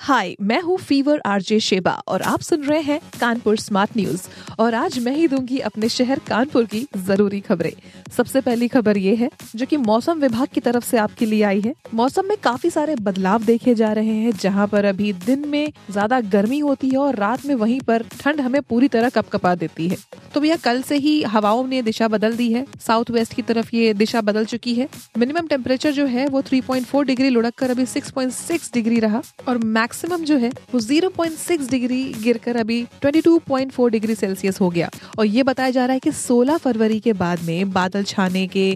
हाय मैं हूँ fever RJ Sheba और आप सुन रहे हैं कानपुर स्मार्ट न्यूज़ और आज मैं ही दूँगी अपने शहर कानपुर की ज़रूरी खबरें। सबसे पहली खबर ये है, जो कि मौसम विभाग की तरफ़ से आपके लिए आई है। मौसम में काफ़ी सारे बदलाव देखे जा रहे हैं, जहाँ पर अभी दिन में ज़्यादा गर्मी होती है और रात में वहीं पर ठंड हमें पूरी तरह कपकपा देती है। तो भैया, कल से ही हवाओं ने दिशा बदल दी है। साउथ वेस्ट की तरफ़ ये दिशा बदल चुकी है। मिनिमम टेम्परेचर जो है, वो 3.4 डिग्री लुढ़क कर अभी 6.6 डिग्री रहा। और मैक्सिमम जो है, वो 0.6 डिग्री गिरकर अभी 22.4 डिग्री सेल्सियस हो गया। और ये बताया जा रहा है कि 16 फरवरी के बाद में बादल छाने के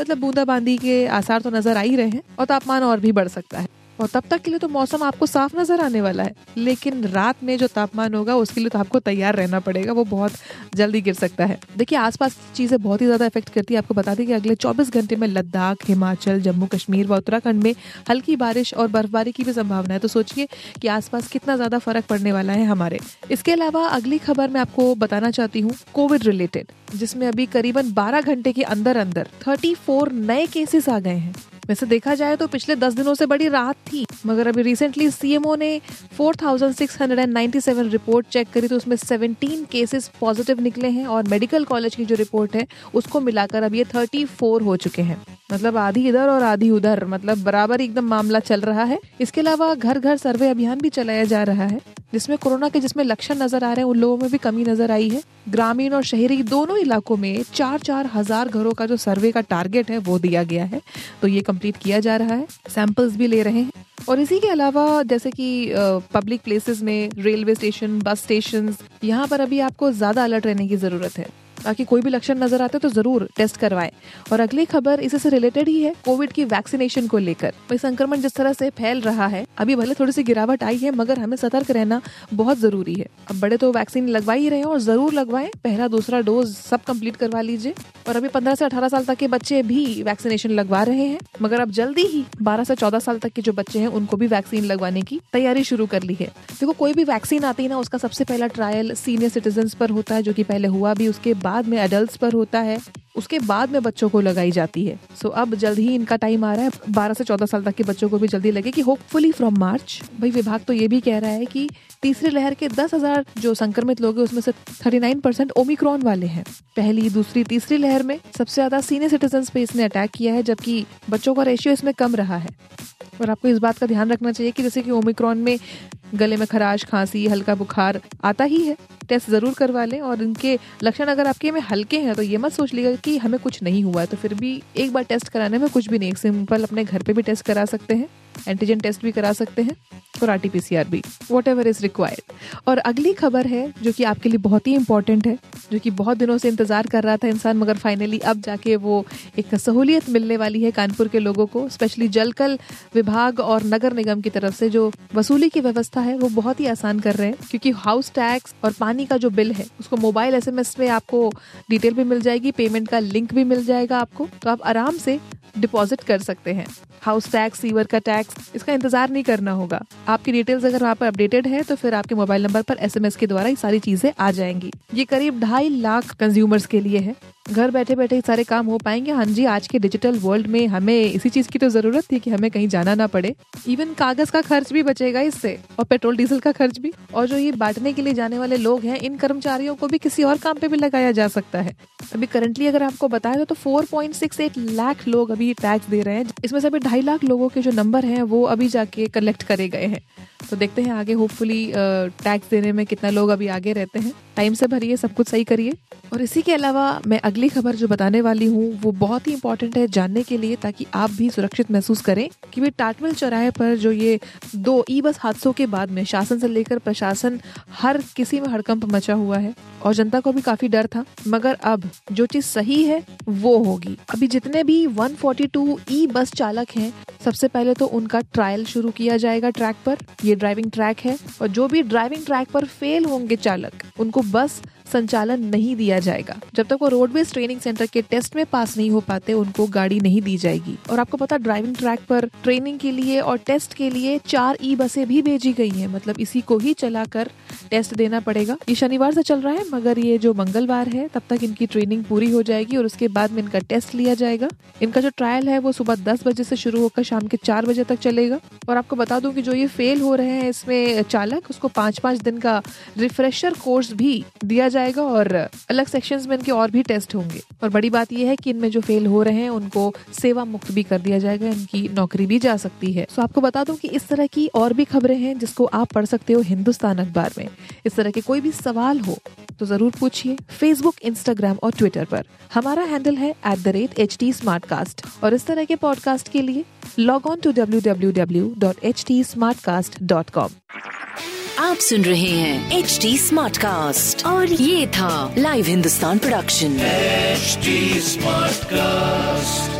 मतलब बूंदाबांदी के आसार तो नज़र आ ही रहे हैं और तापमान और भी बढ़ सकता है। और तब तक के लिए तो मौसम आपको साफ़ नज़र आने वाला है। लेकिन रात में जो तापमान होगा, उसके लिए तो आपको तैयार रहना पड़ेगा। वो बहुत जल्दी गिर सकता है। देखिए, आसपास की चीज़ें बहुत ही ज़्यादा इफ़ेक्ट करती है। आपको बता दें कि अगले 24 घंटे में लद्दाख, हिमाचल, जम्मू कश्मीर व उत्तराखंड में हल्की बारिश और बर्फबारी की भी संभावना है। तो सोचिए कि आसपास कितना ज़्यादा फ़र्क पड़ने वाला है हमारे। इसके अलावा अगली खबर मैं आपको बताना चाहती हूँ, कोविड रिलेटेड जिसमें अभी करीबन 12 घंटे के अंदर अंदर 34 नए केसेस आ गए हैं। वैसे देखा जाए तो पिछले दस दिनों से बड़ी राहत थी मगर अभी रिसेंटली सीएमओ ने 4,697 रिपोर्ट चेक करी तो उसमें 17 केसेस पॉजिटिव निकले हैं और मेडिकल कॉलेज की जो रिपोर्ट है उसको मिलाकर अब ये 34 हो चुके हैं। मतलब आधी इधर और आधी उधर मतलब बराबर एकदम मामला चल रहा है। इसके अलावा घर घर सर्वे अभियान भी चलाया जा रहा है। जिसमें कोरोना के जिसमें लक्षण नज़र आ रहे हैं, उन लोगों में भी कमी नज़र आई है। ग्रामीण और शहरी दोनों इलाकों में चार चार हज़ार घरों का जो सर्वे का टारगेट है, वो दिया गया है। तो ये कंप्लीट किया जा रहा है, सैंपल्स भी ले रहे हैं। और इसी के अलावा, जैसे कि पब्लिक प्लेसेस में रेलवे स्टेशन बस स्टेशन यहाँ पर अभी आपको ज़्यादा अलर्ट रहने की ज़रूरत है। बाकी कोई भी लक्षण नज़र आते तो ज़रूर टेस्ट करवाएँ। और अगली खबर इसी से रिलेटेड ही है कोविड की वैक्सीनेशन को लेकर। भाई संक्रमण जिस तरह से फैल रहा है, अभी भले थोड़ी सी गिरावट आई है, मगर हमें सतर्क रहना बहुत ज़रूरी है। अब बड़े तो वैक्सीन लगवा ही रहे हैं और ज़रूर लगवाएँ। पहला, दूसरा डोज सब कंप्लीट करवा लीजिए। और अभी पंद्रह से अठारह साल तक के बच्चे भी वैक्सीनेशन लगवा रहे हैं, मगर अब जल्दी ही बारह से चौदह साल तक के जो बच्चे हैं, उनको भी वैक्सीन लगवाने की तैयारी शुरू कर ली है। देखो, कोई भी वैक्सीन आती है ना, उसका सबसे पहला ट्रायल सीनियर सिटीजन पर होता है, जो की पहले हुआ भी, उसके बाद में एडल्ट पर होता है उसके बाद में बच्चों को लगाई जाती है। सो so, अब जल्द ही इनका टाइम आ रहा है। 12 से 14 साल तक के बच्चों को भी जल्दी लगे कि होपफुली फ्रॉम मार्च भाई विभाग तो ये भी कह रहा है कि तीसरी लहर के 10,000 जो संक्रमित लोग हैं उसमें से 39 परसेंट ओमिक्रॉन वाले हैं। पहली दूसरी तीसरी लहर में सबसे ज़्यादा सीनियर सिटीजन पे इसने अटैक किया है जबकि बच्चों का रेशियो इसमें कम रहा है। और आपको इस बात का ध्यान रखना चाहिए कि जैसे कि ओमिक्रॉन में गले में खराश, खांसी, हल्का बुखार आता ही है। टेस्ट ज़रूर करवा लें और इनके लक्षण अगर आपके में हल्के हैं तो ये मत सोच लीजिए कि हमें कुछ नहीं हुआ है। तो फिर भी एक बार टेस्ट कराने में कुछ भी नहीं सिंपल अपने घर पे भी टेस्ट करा सकते हैं एंटीजन टेस्ट भी करा सकते हैं। और आरटीपीसीआर भी वट एवर इज़ रिक्वायर्ड और अगली खबर है, जो कि आपके लिए बहुत ही इंपॉर्टेंट है, जो कि बहुत दिनों से इंतज़ार कर रहा था इंसान, मगर फाइनली अब जाके वो एक सहूलियत मिलने वाली है कानपुर के लोगों को स्पेशली जलकल विभाग और नगर निगम की तरफ़ से जो वसूली की व्यवस्था है, वो बहुत ही आसान कर रहे हैं, क्योंकि हाउस टैक्स और पानी का जो बिल है, उसको मोबाइल एसएमएस में आपको डिटेल भी मिल जाएगी पेमेंट का लिंक भी मिल जाएगा आपको। तो आप आराम से डिपॉजिट कर सकते हैं। हाउस टैक्स, सीवर का टैक्स, इसका इंतज़ार नहीं करना होगा। आपकी डिटेल्स अगर वहाँ पर अपडेटेड है तो फिर आपके मोबाइल नंबर पर एसएमएस के द्वारा ये सारी चीज़ें आ जाएँगी। ये करीब ढाई लाख कंज्यूमर्स के लिए है। घर बैठे बैठे सारे काम हो पाएँगे। हाँ जी, आज के डिजिटल वर्ल्ड में हमें इसी चीज़ की तो ज़रूरत थी कि हमें कहीं जाना ना पड़े। इवन कागज़ का खर्च भी बचेगा इससे, और पेट्रोल डीजल का खर्च भी। और जो ये बांटने के लिए जाने वाले लोग हैं, इन कर्मचारियों को भी किसी और काम पे भी लगाया जा सकता है। अभी करंटली अगर आपको बताया तो four point six eight lakh लोग अभी टैक्स दे रहे हैं। इसमें से अभी ढाई लाख लोगों के जो नंबर है, वो अभी जाके कलेक्ट करे गए हैं। तो देखते हैं आगे होपफुली टैक्स देने में कितना लोग अभी आगे रहते हैं। टाइम से भरिए, सब कुछ सही करिए। और इसी के अलावा मैं अगली खबर जो बताने वाली हूँ, वो बहुत ही इंपॉर्टेंट है जानने के लिए, ताकि आप भी सुरक्षित महसूस करें कि वे टाटमिल चौराहे पर जो ये दो ई बस हादसों के बाद में शासन से लेकर प्रशासन, हर किसी में हड़कंप मचा हुआ है। और जनता को भी काफ़ी डर था, मगर अब जो चीज़ सही है, वो होगी। अभी जितने भी 142 ई बस चालक हैं, सबसे पहले तो उनका ट्रायल शुरू किया जाएगा ट्रैक पर। ये ड्राइविंग ट्रैक है, और जो भी ड्राइविंग ट्रैक पर फेल होंगे चालक, उनको बस संचालन नहीं दिया जाएगा। जब तक वो रोडवेज़ ट्रेनिंग सेंटर के टेस्ट में पास नहीं हो पाते, उनको गाड़ी नहीं दी जाएगी। और आपको पता ड्राइविंग ट्रैक पर ट्रेनिंग के लिए और टेस्ट के लिए चार ई बसें भी भेजी गई हैं। मतलब इसी को ही चलाकर टेस्ट देना पड़ेगा। ये शनिवार से चल रहा है, मगर ये जो मंगलवार है, तब तक इनकी ट्रेनिंग पूरी हो जाएगी और उसके बाद में इनका टेस्ट लिया जाएगा। इनका जो ट्रायल है, वो सुबह दस बजे से शुरू होकर शाम के चार बजे तक चलेगा। और आपको बता दूँ कि जो ये फेल हो रहे हैं इसमें चालक, उसको पाँच पाँच दिन का रिफ्रेशर कोर्स भी दिया जाएगा और अलग सेक्शंस में इनके और भी टेस्ट होंगे। और बड़ी बात यह है कि इनमें जो फेल हो रहे हैं, उनको सेवा मुक्त भी कर दिया जाएगा, इनकी नौकरी भी जा सकती है। सो आपको बता दूँ कि इस तरह की और भी खबरें हैं जिसको आप पढ़ सकते हो हिंदुस्तान अखबार में। इस तरह के कोई भी सवाल हो तो ज़रूर पूछिए फेसबुक इंस्टाग्राम और ट्विटर पर। हमारा हैंडल है at the rate H T और इस तरह के पॉडकास्ट के लिए log on to W W W dot H T dot com आप सुन रहे हैं एच टी स्मार्ट कास्ट और ये था live Hindustan production HD Smartcast.